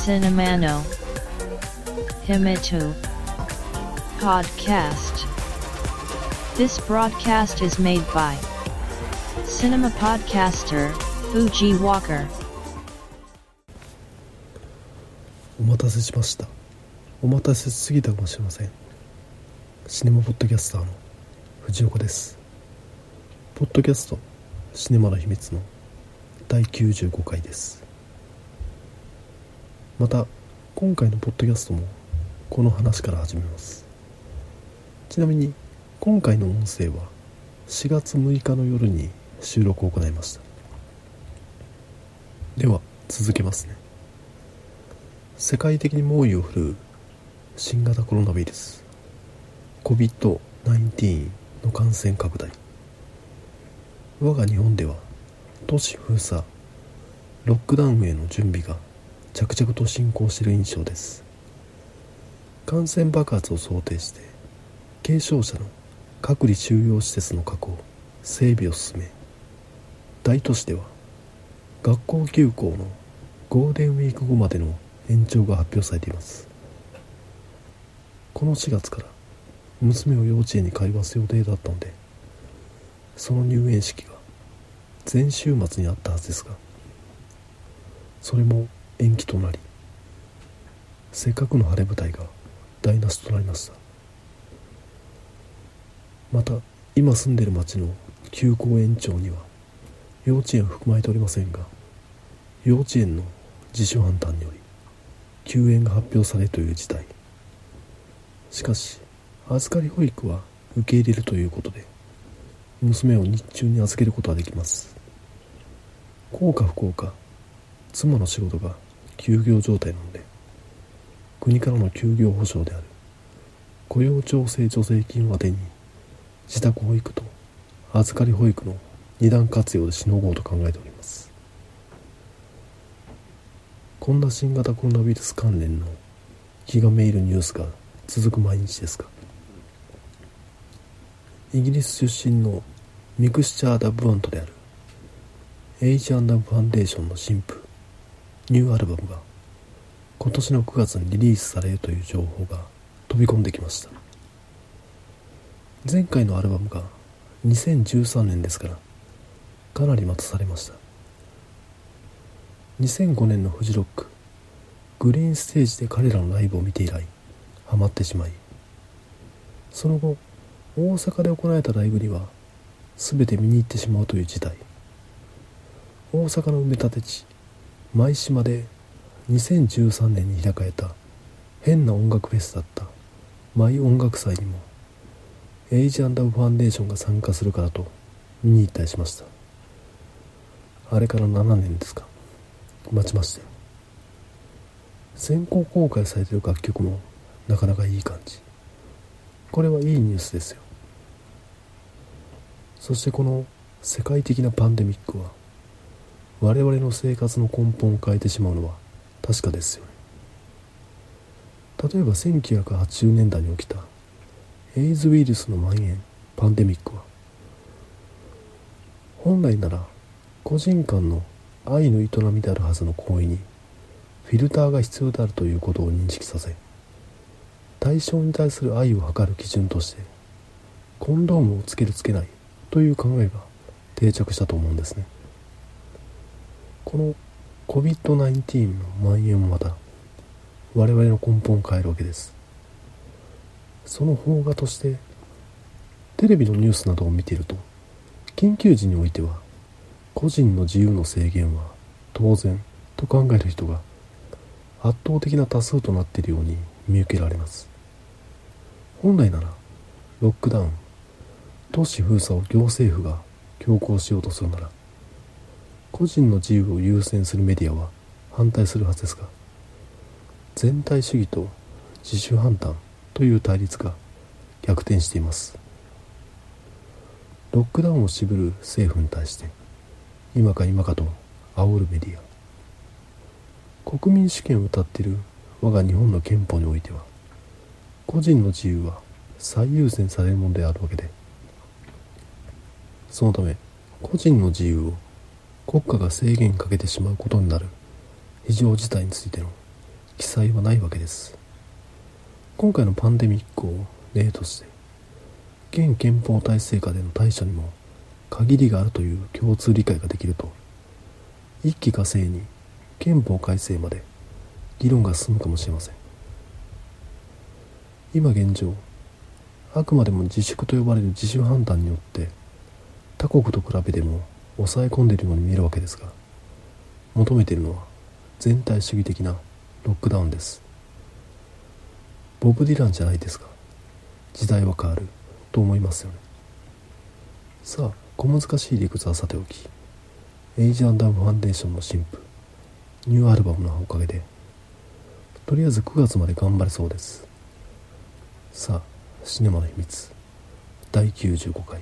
Cinemano Himitu Podcast This broadcast is made by Cinema Podcaster Fuji Walker お待たせしましたお待たせしすぎたかもしれませんシネマポッドキャスターの藤岡ですポッドキャストシネマの秘密の第95回です。また今回のポッドキャストもこの話から始めます。ちなみに今回の音声は4月6日の夜に収録を行いました。では続けますね。世界的に猛威を振るう新型コロナウイルス COVID-19 の感染拡大。我が日本では都市封鎖ロックダウンへの準備が着々と進行している印象です。感染爆発を想定して軽症者の隔離収容施設の確保整備を進め大都市では学校休校のゴールデンウィーク後までの延長が発表されています。この4月から娘を幼稚園に通わす予定だったのでその入園式が前週末にあったはずですがそれも延期となりせっかくの晴れ舞台が台無しとなりました。また今住んでいる町の休校延長には幼稚園は含まれておりませんが幼稚園の自主判断により休園が発表されるという事態。しかし預かり保育は受け入れるということで娘を日中に預けることができます。幸か不幸か妻の仕事が休業状態なので。国からの休業保障である。雇用調整助成金をてに自宅保育と預かり保育の二段活用でしのごうと考えております。こんな新型コロナウイルス関連の気がめいるニュースが続く毎日ですがイギリス出身のミクスチャー・ダブバントである。H& ファンデーションの新婦ニューアルバムが今年の9月にリリースされるという情報が飛び込んできました。前回のアルバムが2013年ですからかなり待たされました。2005年のフジロックグリーンステージで彼らのライブを見て以来ハマってしまいその後大阪で行われたライブには全て見に行ってしまうという事態。大阪の埋め立て地舞島で2013年に開かれた。変な音楽フェスだった。舞音楽祭にも。エイジアンダブファンデーションが参加するからと見に行ったりしました。あれから7年ですか。待ちまして。先行公開されてる楽曲もなかなかいい感じ。これはいいニュースですよ。そしてこの世界的なパンデミックは我々の生活の根本を変えてしまうのは確かですよね。例えば1980年代に起きたエイズウイルスの蔓延パンデミックは本来なら個人間の愛の営みであるはずの行為にフィルターが必要であるということを認識させ対象に対する愛を測る基準としてコンドームをつけるつけないという考えが定着したと思うんですね。この COVID-19 の蔓延もまた我々の根本を変えるわけです。その方画としてテレビのニュースなどを見ていると緊急時においては個人の自由の制限は当然と考える人が圧倒的な多数となっているように見受けられます。本来ならロックダウン都市封鎖を行政府が強行しようとするなら個人の自由を優先するメディアは反対するはずですが全体主義と自主判断という対立が逆転しています。ロックダウンを渋る政府に対して今か今かと煽るメディア。国民主権を謳っている我が日本の憲法においては個人の自由は最優先されるものであるわけでそのため個人の自由を国家が制限かけてしまうことになる。非常事態についての記載はないわけです。今回のパンデミックを例として現憲法体制下での対処にも限りがあるという共通理解ができると一気呵成に憲法改正まで議論が進むかもしれません。今現状あくまでも自粛と呼ばれる自主判断によって他国と比べても抑え込んでいるように見えるわけですが求めているのは全体主義的なロックダウンです。ボブ・ディランじゃないですか。時代は変わると思いますよね。さあ小難しい理屈はさておきエイジアンダムファンデーションの新婦ニューアルバムのおかげでとりあえず9月まで頑張れそうです。さあシネマの秘密第95回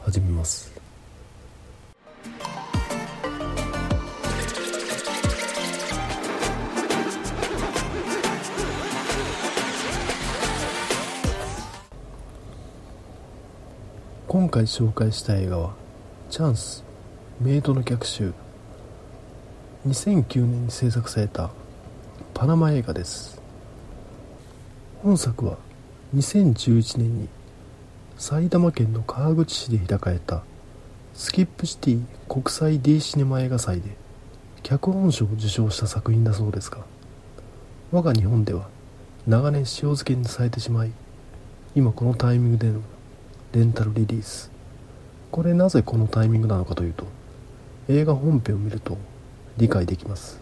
始めます。今回紹介した映画は「チャンスメイドの逆襲」2009年に制作されたパナマ映画です。本作は2011年に埼玉県の川口市で開かれたスキップシティ国際 D シネマ映画祭で脚本賞を受賞した作品だそうですが我が日本では長年塩漬けにされてしまい今このタイミングでのレンタルリリース。これなぜこのタイミングなのかというと映画本編を見ると理解できます。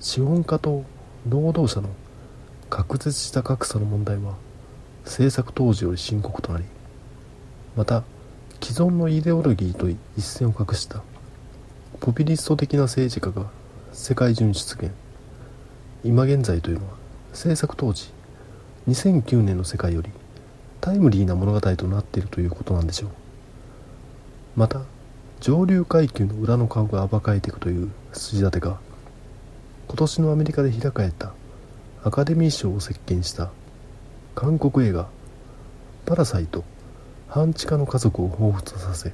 資本家と労働者の確実した格差の問題は制作当時より深刻となりまた既存のイデオロギーと一線を画したポピュリスト的な政治家が世界中に出現。今現在というのは制作当時2009年の世界よりタイムリーな物語となっているということなんでしょう。また上流階級の裏の顔が暴かれていくという筋立てが今年のアメリカで開かれたアカデミー賞を席巻した韓国映画「パラサイト半地下の家族」を彷彿とさせ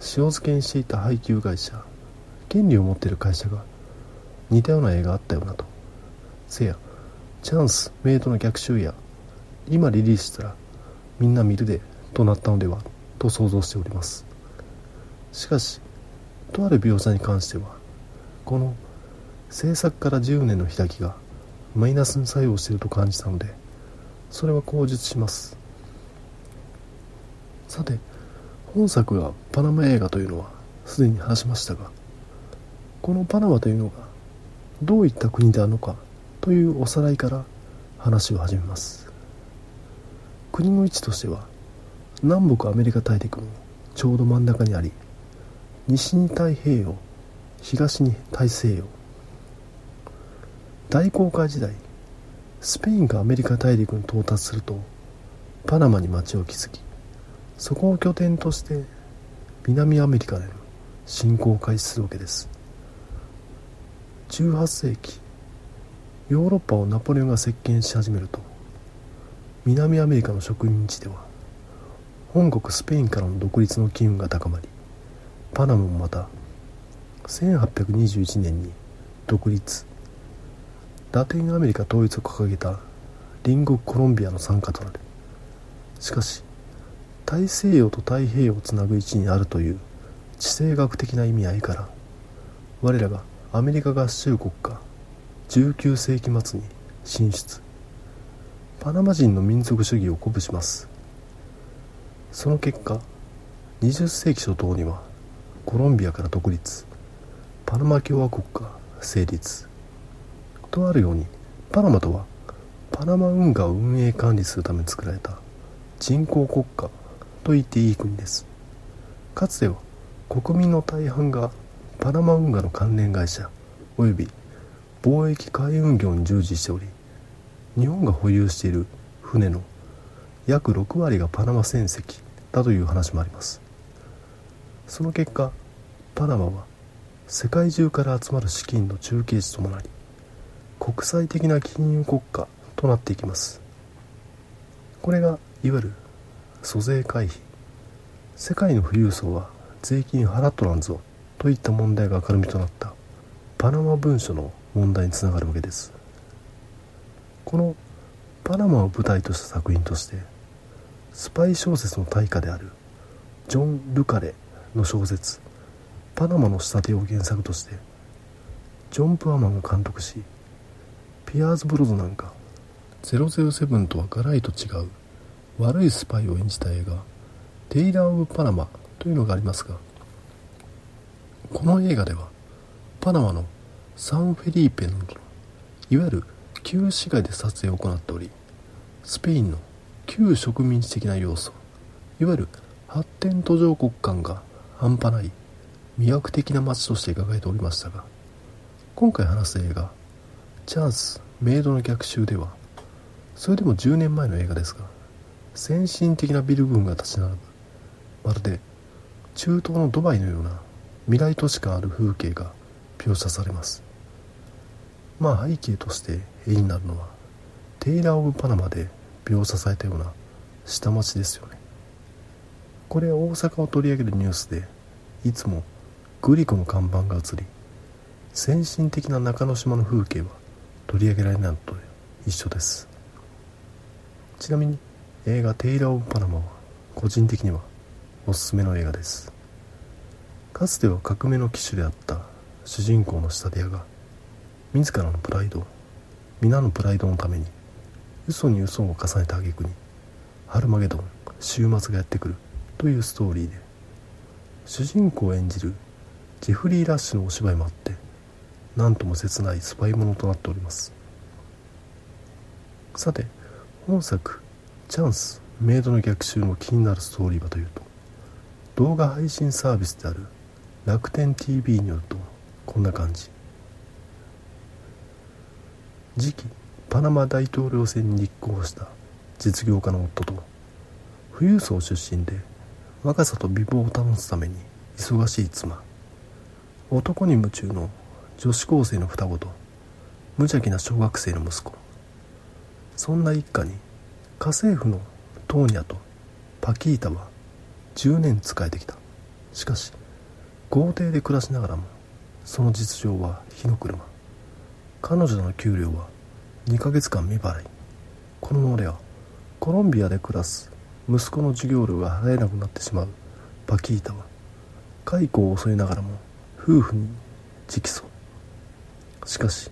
塩漬けにしていた配給会社権利を持っている会社が似たような映画あったよなと。せやチャンスメイドの逆襲や今リリースしたらみんな見るでとなったのではと想像しております。しかしとある描写に関してはこの制作から10年の開きがマイナスに作用していると感じたのでそれは口述します。さて本作がパナマ映画というのはすでに話しましたがこのパナマというのがどういった国であるのかというおさらいから話を始めます。国の位置としては南北アメリカ大陸のちょうど真ん中にあり西に太平洋東に大西洋。大航海時代スペインがアメリカ大陸に到達するとパナマに町を築きそこを拠点として南アメリカでの侵攻を開始するわけです。18世紀ヨーロッパをナポレオンが席巻し始めると南アメリカの植民地では本国スペインからの独立の機運が高まりパナマもまた1821年に独立。ラテンアメリカ統一を掲げた隣国コロンビアの傘下となる。しかし大西洋と太平洋をつなぐ位置にあるという地政学的な意味合いから我らがアメリカ合衆国が19世紀末に進出。パナマ人の民族主義を鼓舞します。その結果20世紀初頭にはコロンビアから独立。パナマ共和国が成立。とあるようにパナマとはパナマ運河を運営管理するために作られた人工国家と言っていい国です。かつては国民の大半がパナマ運河の関連会社及び貿易海運業に従事しており日本が保有している船の約6割がパナマ船籍だという話もあります。その結果パナマは世界中から集まる資金の中継地ともなり国際的な金融国家となっていきます。これがいわゆる租税回避世界の富裕層は税金払っとらんぞといった問題が明るみとなったパナマ文書の問題につながるわけです。このパナマを舞台とした作品としてスパイ小説の大家であるジョン・ルカレの小説「パナマの仕立て」を原作としてジョン・プアマンが監督しピアーズ・ブロドなんか007とはガラリと違う悪いスパイを演じた映画「テイラー・オブ・パナマ」というのがありますがこの映画ではパナマのサンフェリーペなどのいわゆる旧市街で撮影を行っておりスペインの旧植民地的な要素いわゆる発展途上国間が半端ない魅惑的な街として描かれておりましたが今回話す映画「チャンスメイドの逆襲」ではそれでも10年前の映画ですが先進的なビル群が立ち並ぶまるで中東のドバイのような未来都市感ある風景が描写されます。まあ背景として絵になるのはテイラー・オブ・パナマで描写されたような下町ですよね。これは大阪を取り上げるニュースでいつもグリコの看板が映り先進的な中之島の風景は取り上げられないのと一緒です。ちなみに映画「テイラー・オブ・パナマ」は個人的にはおすすめの映画です。かつては革命の騎手であった主人公の仕立屋が自らのプライドを皆のプライドのために嘘に嘘を重ねた挙句にハルマゲドン週末がやってくるというストーリーで主人公を演じるジェフリー・ラッシュのお芝居もあって何とも切ないスパイものとなっております。さて本作「チャンスメイドの逆襲」の気になるストーリーはというと動画配信サービスである楽天 TV によるとこんな感じ。次期パナマ大統領選に立候補した実業家の夫と富裕層出身で若さと美貌を保つために忙しい妻男に夢中の女子高生の双子と無邪気な小学生の息子。そんな一家に家政婦のトーニャとパキータは10年仕えてきた。しかし豪邸で暮らしながらもその実情は火の車。彼女の給料は2ヶ月間未払い。このままではコロンビアで暮らす息子の授業料が払えなくなってしまう。パキータは解雇を襲いながらも夫婦に直訴。しかし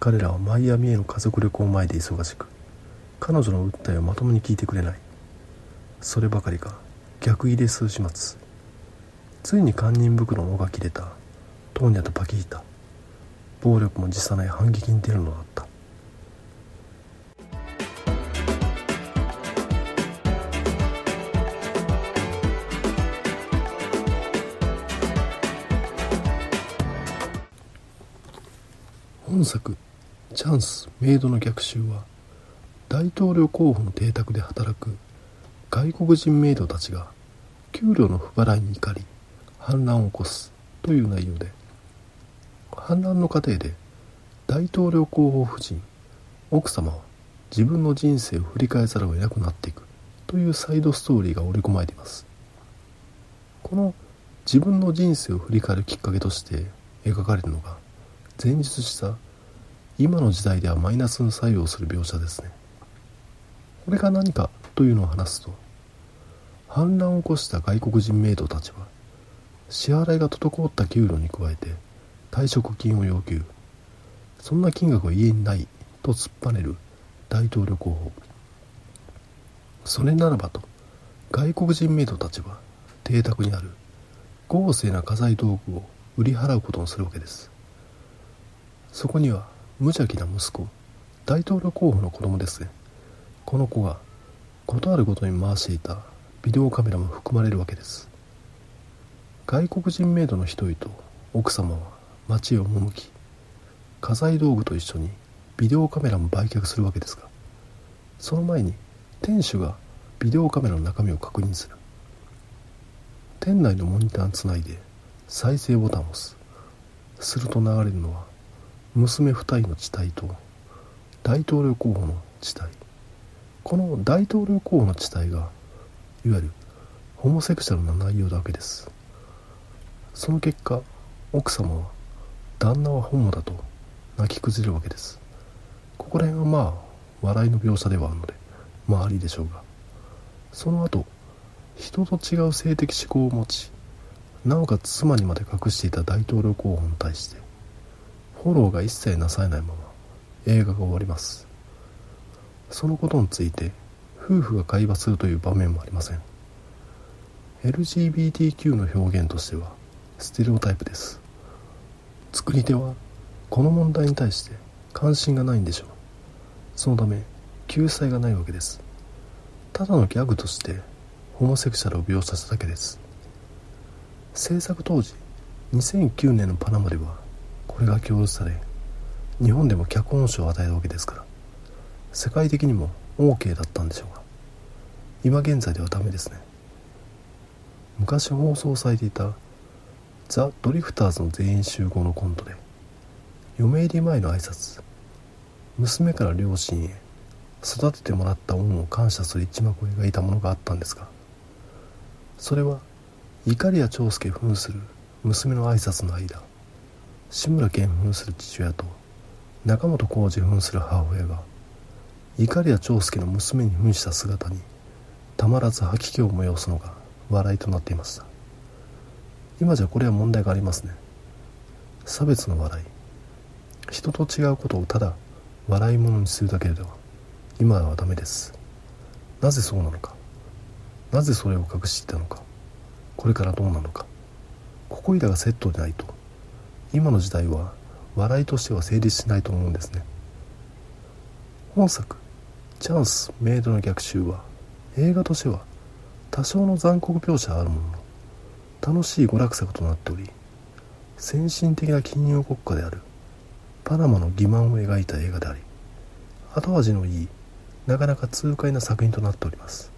彼らはマイアミへの家族旅行前で忙しく彼女の訴えをまともに聞いてくれない。そればかりか逆入れ数始末。ついに堪忍袋の尾が切れたトーニャとパキータ。暴力も辞さない反撃に出るのだった。本作「チャンスメイドの逆襲」は大統領候補の邸宅で働く外国人メイドたちが給料の不払いに怒り反乱を起こすという内容で反乱の過程で大統領候補夫人奥様は自分の人生を振り返ざるを得なくなっていくというサイドストーリーが織り込まれています。この自分の人生を振り返るきっかけとして描かれるのが前述した今の時代ではマイナスの作用する描写ですね。これが何かというのを話すと反乱を起こした外国人メイドたちは支払いが滞った給料に加えて退職金を要求。そんな金額は家にないと突っぱねる大統領候補。それならばと外国人メイドたちは邸宅にある豪勢な家財道具を売り払うことにするわけです。そこには無邪気な息子大統領候補の子供ですね。この子が事あるごとに回していたビデオカメラも含まれるわけです。外国人メイドの一人と奥様は街へ赴き家財道具と一緒にビデオカメラも売却するわけですがその前に店主がビデオカメラの中身を確認する。店内のモニターにつないで再生ボタンを押す。すると流れるのは娘2人の地帯と大統領候補の地帯。この大統領候補の地帯がいわゆるホモセクシャルな内容だけです。その結果奥様は旦那はホモだと泣き崩れるわけです。ここら辺はまあ笑いの描写ではあるのでまあありでしょうが。その後人と違う性的思考を持ちなおかつ妻にまで隠していた大統領候補に対してフォローが一切なされないまま映画が終わります。そのことについて夫婦が会話するという場面もありません。LGBTQ の表現としてはステレオタイプです。作り手はこの問題に対して関心がないんでしょう。そのため救済がないわけです。ただのギャグとしてホモセクシャルを描写しただけです。制作当時2009年のパナマではこれが供示され日本でも脚本賞を与えたわけですから世界的にも OK だったんでしょうが今現在ではダメですね。昔放送されていたザ・ドリフターズの全員集合のコントで嫁入り前の挨拶娘から両親へ育ててもらった恩を感謝する一幕を描いたものがあったんですがそれは怒りや長介扮する娘の挨拶の間志村けん扮する父親と中本浩二扮する母親が怒りや長介の娘に扮した姿にたまらず吐き気を催すのが笑いとなっていました。今じゃこれは問題がありますね。差別の笑い。人と違うことをただ笑い物にするだけでは今はダメです。なぜそうなのか。なぜそれを隠していたのか。これからどうなのか。ここいらがセットでないと。今の時代は笑いとしては成立しないと思うんですね。本作「チャンスメイドの逆襲」は映画としては多少の残酷描写あるものの楽しい娯楽作となっており先進的な金融国家であるパナマの欺瞞を描いた映画であり後味のいいなかなか痛快な作品となっております。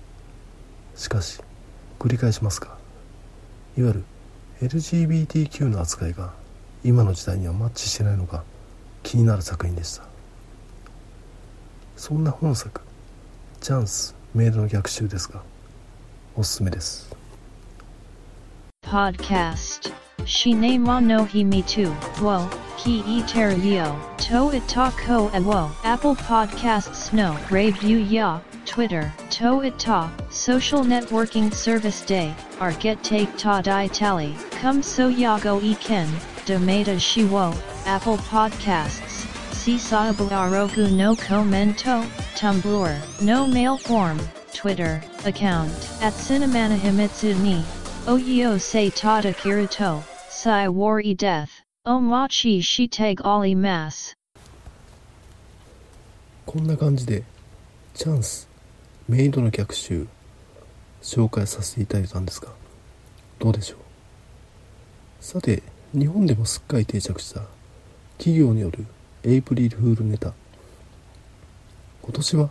しかし繰り返しますがいわゆる LGBTQ の扱いが今の時代にはマッチしてないのが気になる作品でした。そんな本作「チャンスメールの逆襲」ですがおすすめです。Podcast. Shine mo no hi me too. Wo, ki e ter yo. To it ta ko e wo. Apple Podcasts no. Review ya. Twitter. To it ta. Social networking service day. Our get take ta di tally. Come so ya go e ken. Domata shi wo. Apple Podcasts. Sisabu arogu no commento. Tumblr. No mail form. Twitter. Account. At Cinemana Himitsu ni. Oyo se tata kiruto, sai wari death, o machi shiteg ali mas. こんな感じでチャンスメイドの逆襲紹介させていただいたんですがどうでしょう？さて日本でもすっかり定着した企業によるエイプリルフールネタ。今年は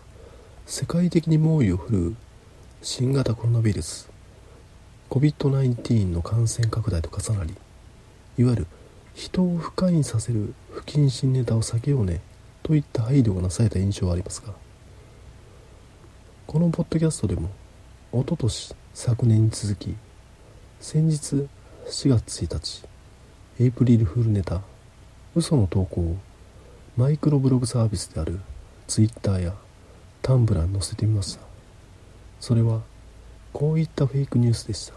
世界的に猛威を振るう新型コロナウイルス。COVID-19 の感染拡大と重なりいわゆる人を不快にさせる不謹慎ネタを避けようねといった配慮がなされた印象はありますがこのポッドキャストでも一昨年昨年に続き先日4月1日エイプリルフールネタ嘘の投稿をマイクロブログサービスである Twitter やタンブラーに載せてみました。それはこういったフェイクニュースでした。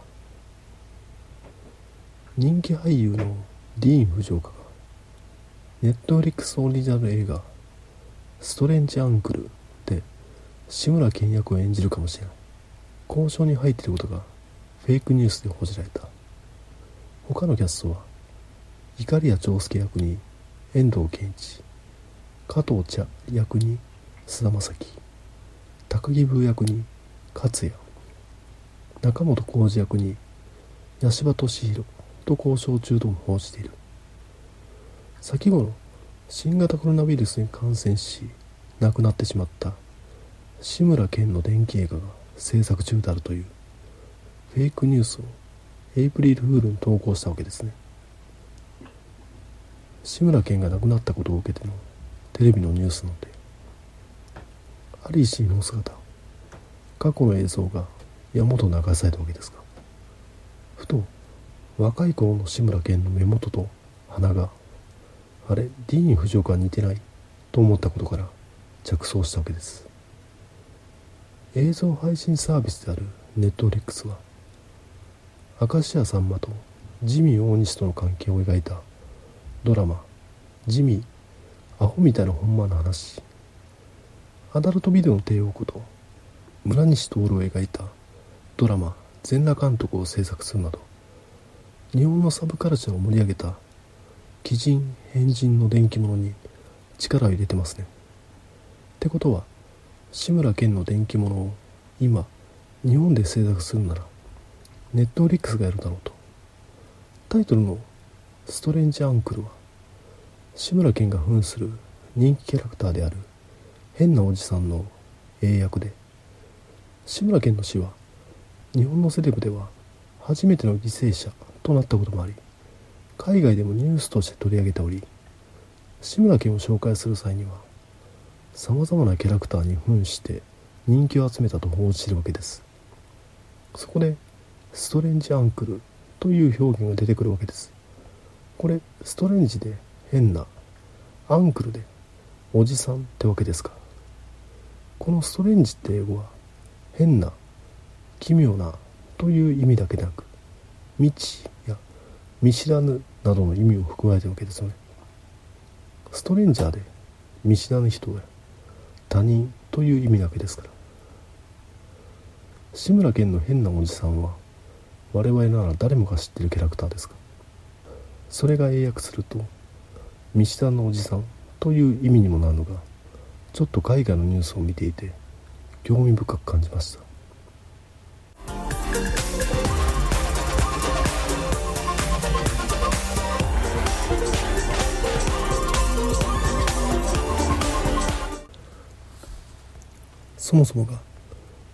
人気俳優のディーン・フジョーカがネットフリックスオリジナル映画「ストレンジ・アンクル」で志村けん役を演じるかもしれない。交渉に入っていることがフェイクニュースで報じられた。他のキャストは怒りや長介役に遠藤憲一加藤茶役に菅田将暉高木ブー役に勝也。中本浩二役に八柴敏弘と交渉中とも報じている。先頃新型コロナウイルスに感染し亡くなってしまった志村けんの電気映画が制作中であるというフェイクニュースをエイプリルフールに投稿したわけですね。志村けんが亡くなったことを受けてのテレビのニュースなのでアリーシーの姿過去の映像が山ほど流されたわけですがふと若い頃の志村けんの目元と鼻があれディーン・フジオカ似てない？と思ったことから着想したわけです。映像配信サービスであるネットフリックスは明石家さんまとジミー大西との関係を描いたドラマ「ジミーアホみたいなほんまの話」アダルトビデオの帝王こと村西徹を描いたドラマ「全裸監督」を制作するなど日本のサブカルチャーを盛り上げた鬼人変人の電気物に力を入れてますね。ってことは志村けんの電気物を今日本で制作するならネットフリックスがやるだろうと。タイトルの「ストレンジ・アンクル」は志村けんが扮する人気キャラクターである変なおじさんの英訳で志村けんの死は日本のセレブでは初めての犠牲者となったこともあり海外でもニュースとして取り上げており志村けんを紹介する際にはさまざまなキャラクターに扮して人気を集めたと報じているわけです。そこでストレンジアンクルという表現が出てくるわけです。これストレンジで変なアンクルでおじさんってわけですか。このストレンジって英語は変な奇妙なという意味だけでなく未知や見知らぬなどの意味を含まれているわけですよね。ストレンジャーで見知らぬ人や他人という意味なわけですから。志村けんの変なおじさんは我々なら誰もが知ってるキャラクターですがそれが英訳すると見知らぬおじさんという意味にもなるのがちょっと海外のニュースを見ていて興味深く感じました。そもそもが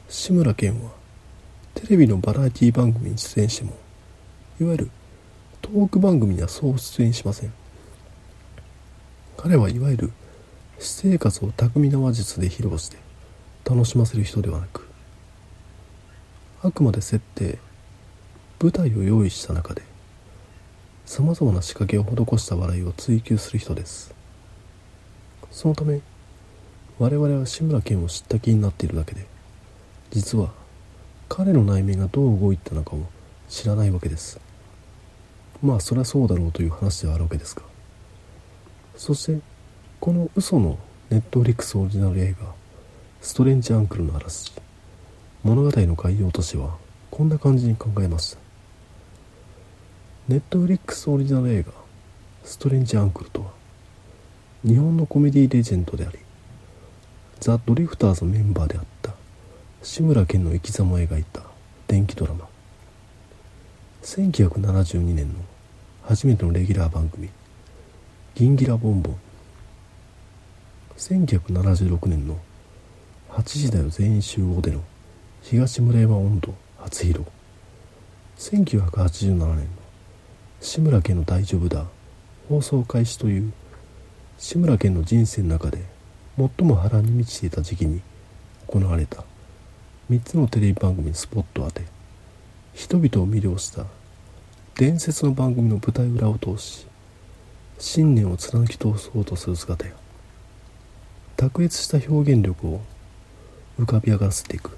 志村けんはテレビのバラエティ番組に出演してもいわゆるトーク番組にはそう出演しません。彼はいわゆる私生活を巧みな話術で披露して楽しませる人ではなくあくまで設定舞台を用意した中でさまざまな仕掛けを施した笑いを追求する人です。そのため我々は志村けんを知った気になっているだけで実は彼の内面がどう動いたのかを知らないわけです。まあそりゃそうだろうという話ではあるわけですが。そしてこの嘘のネットフリックスオリジナル映画「ストレンジ・アンクル」のあらすじ物語の概要としてはこんな感じに考えましたネットフリックスオリジナル映画「ストレンジ・アンクル」とは日本のコメディレジェンドでありザ・ドリフターズのメンバーであった。志村けんの生き様を描いた。電気ドラマ。1972年の初めてのレギュラー番組「ギンギラボンボン」1976年の8時だよ全員集合での東村山温度初披露。1987年の志村けんの大丈夫だ。放送開始という志村けんの人生の中で最も波乱に満ちていた時期に行われた。3つのテレビ番組にスポットを当て人々を魅了した伝説の番組の舞台裏を通し信念を貫き通そうとする姿や卓越した表現力を浮かび上がらせていく。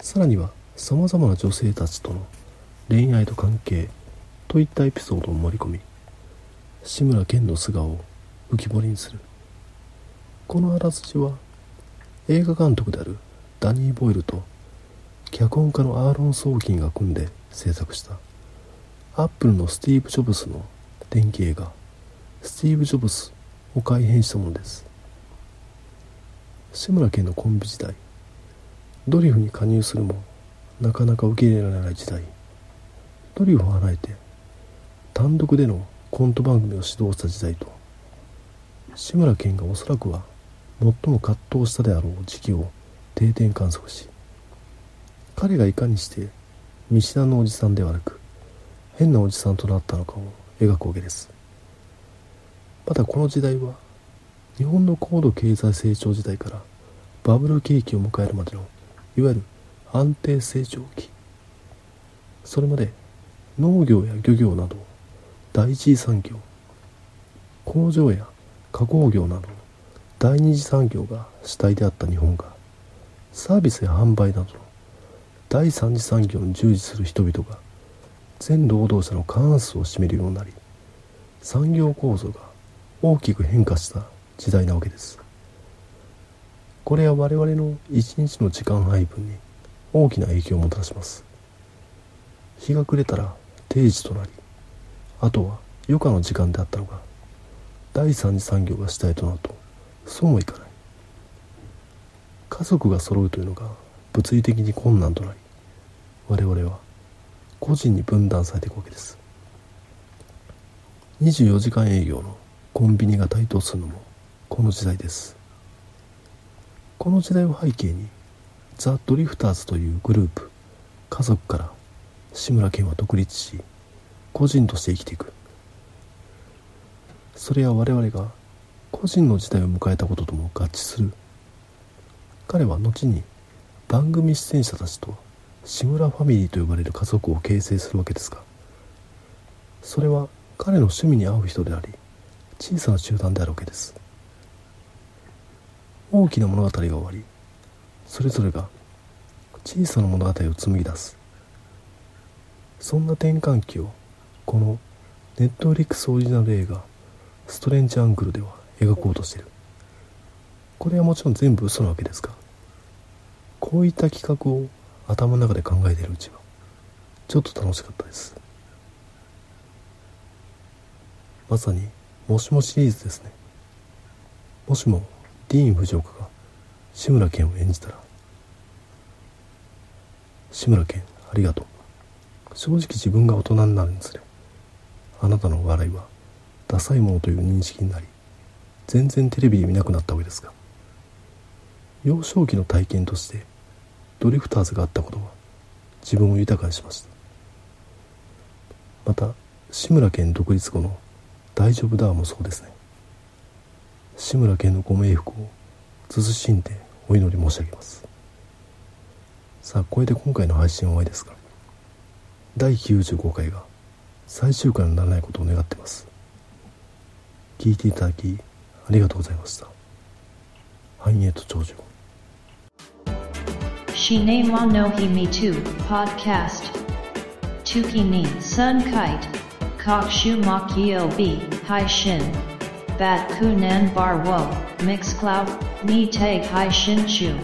さらにはさまざまな女性たちとの恋愛と関係といったエピソードを盛り込み志村けんの素顔を浮き彫りにする。このあらすじは映画監督であるダニー・ボイルと脚本家のアーロン・ソーキンが組んで制作したアップルのスティーブ・ジョブスの電気映画「スティーブ・ジョブス」を改編したものです。志村けんのコンビ時代ドリフに加入するもなかなか受け入れられない時代。ドリフを離れて単独でのコント番組を指導した時代と志村けんがおそらくは最も葛藤したであろう時期を定点観測し彼がいかにして見知らぬおじさんではなく変なおじさんとなったのかを描くわけです。またこの時代は日本の高度経済成長時代からバブル景気を迎えるまでのいわゆる安定成長期。それまで農業や漁業など第一次産業工場や加工業など第二次産業が主体であった日本がサービスや販売などの第三次産業に従事する人々が全労働者の過半数を占めるようになり産業構造が大きく変化した時代なわけです。これは我々の一日の時間配分に大きな影響をもたらします。日が暮れたら定時となりあとは余暇の時間であったのが第三次産業が主体となるとそうもいかない。家族が揃うというのが物理的に困難となり我々は個人に分断されていくわけです。24時間営業のコンビニが台頭するのもこの時代です。この時代を背景にザ・ドリフターズというグループ家族から志村けんは独立し個人として生きていく。それは我々が個人の時代を迎えたこととも合致する。彼は後に番組出演者たちと志村ファミリーと呼ばれる家族を形成するわけですがそれは彼の趣味に合う人であり小さな集団であるわけです。大きな物語が終わりそれぞれが小さな物語を紡ぎ出す。そんな転換期をこのネットフリックスオリジナル映画「ストレンジアングル」では描こうとしてる。これはもちろん全部嘘なわけですがこういった企画を頭の中で考えているうちはちょっと楽しかったです。まさにもしもシリーズですね。もしもディーン・フジオカが志村けんを演じたら志村けんありがとう。正直自分が大人になるにつれあなたの笑いはダサいものという認識になり全然テレビで見なくなったわけですが幼少期の体験としてドリフターズがあったことは自分を豊かにしました。また志村けん独立後の「大丈夫だ」もそうですね。志村けんのご冥福を慎んでお祈り申し上げます。さあこれで今回の配信は終わりですが第95回が最終回にならないことを願ってます。聞いていただきありがとうございました繁栄と長寿 Shine mo no himi tu podcast. Tuki ni sun kite. Kokshu makio b hai shin. Bat kunan bar wo mix cloud ni tag hai shin chu.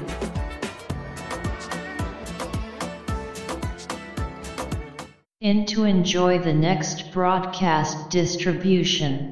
In to enjoy the next broadcast distribution.